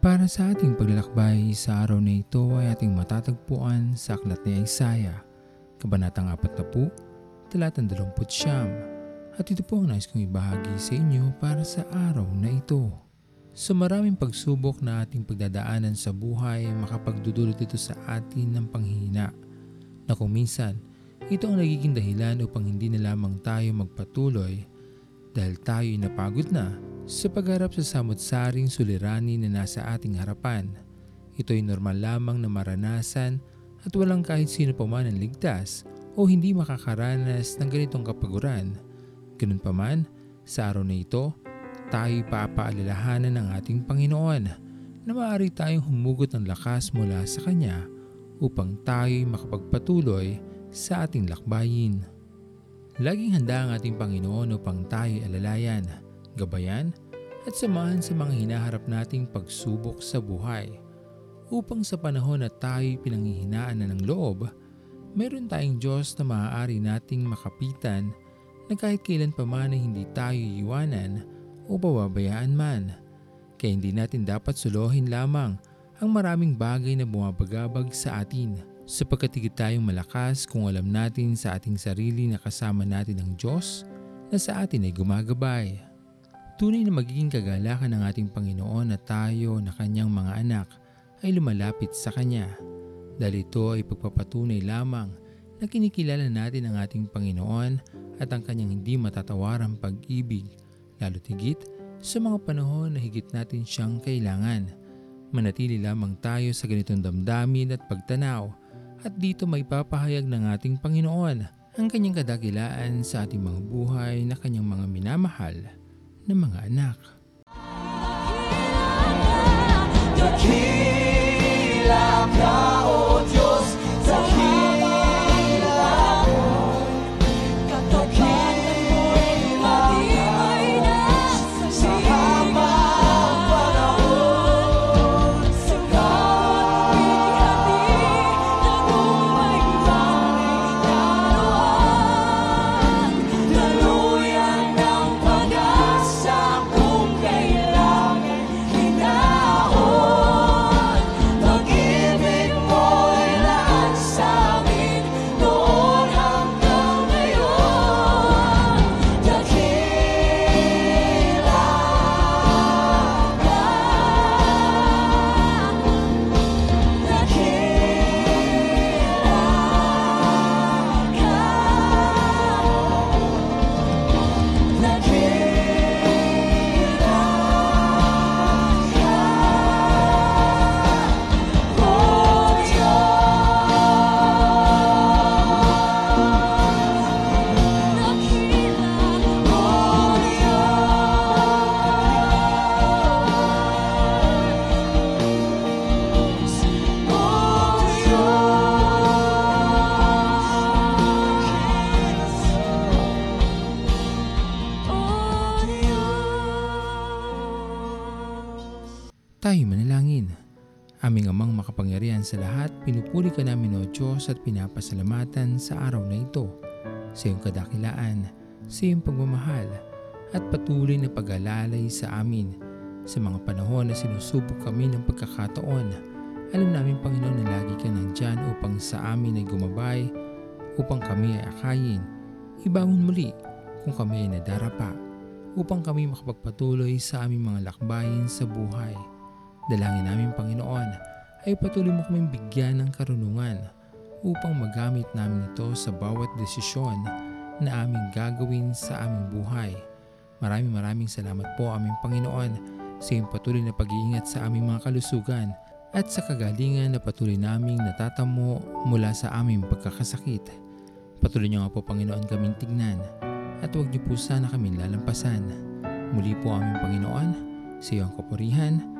Para sa ating paglalakbay sa araw na ito ay ating matatagpuan sa Aklat ni Isaiah, Kabanatang 40, Talatang 29. At ito po ang nais kong ibahagi sa inyo para sa araw na ito. Sa maraming pagsubok na ating pagdadaanan sa buhay, makapagdudulot ito sa atin ng panghihina na kung minsan, ito ang nagiging dahilan upang hindi na lamang tayo magpatuloy dahil tayo ay napagod na sa pagharap sa samot-saring suliranin na nasa ating harapan. Ito ay normal lamang na maranasan at walang kahit sino pa man ang ligtas o hindi makakaranas ng ganitong kapaguran. Ganun pa man, sa araw na ito, tayo papaalalahanan ng ating Panginoon na maaari tayong humugot ng lakas mula sa Kanya upang tayo makapagpatuloy sa ating lakbayin. Laging handa ang ating Panginoon upang tayo alalayan, gabayan at samahan sa mga hinaharap nating pagsubok sa buhay. Upang sa panahon na tayo pinanghihinaan na ng loob, meron tayong Diyos na maaari nating makapitan na kahit kailan pa man hindi tayo iwanan o bababayaan man. Kaya hindi natin dapat suluhin lamang ang maraming bagay na bumabagabag sa atin sapagkat higit tayong malakas kung alam natin sa ating sarili na kasama natin ang Diyos na sa atin ay gumagabay. Tunay na magiging kagalakan ng ating Panginoon na tayo na kanyang mga anak ay lumalapit sa Kanya dahil ito ay pagpapatunay lamang na kinikilala natin ang ating Panginoon at ang kanyang hindi matatawarang pag-ibig lalo higit sa mga panahon na higit natin siyang kailangan. Manatili lamang tayo sa ganitong damdamin at pagtanaw at dito may papahayag ng ating Panginoon ang kanyang kadakilaan sa ating mga buhay na kanyang mga minamahal na mga anak. Tayo manalangin. Aming amang makapangyarihan sa lahat, pinupuri ka namin o Diyos at pinapasalamatan sa araw na ito. Sa iyong kadakilaan, sa iyong pagmamahal, at patuloy na pag-alalay sa amin. Sa mga panahon na sinusubok kami ng pagkakataon, alam namin Panginoon na lagi ka nandyan upang sa amin ay gumabay, upang kami ay akayin, ibangon muli kung kami ay nadarapa, upang kami makapagpatuloy sa aming mga lakbayin sa buhay. Dalangin namin Panginoon ay patuloy mo kaming bigyan ng karunungan upang magamit namin ito sa bawat desisyon na aming gagawin sa aming buhay. Maraming maraming salamat po aming Panginoon sa iyong patuloy na pag-iingat sa aming mga kalusugan at sa kagalingan na patuloy naming natatamo mula sa aming pagkakasakit. Patuloy niyo nga po Panginoon kaming tignan at huwag niyo po sana kaming lalampasan. Muli po aming Panginoon, sa iyong kapurihan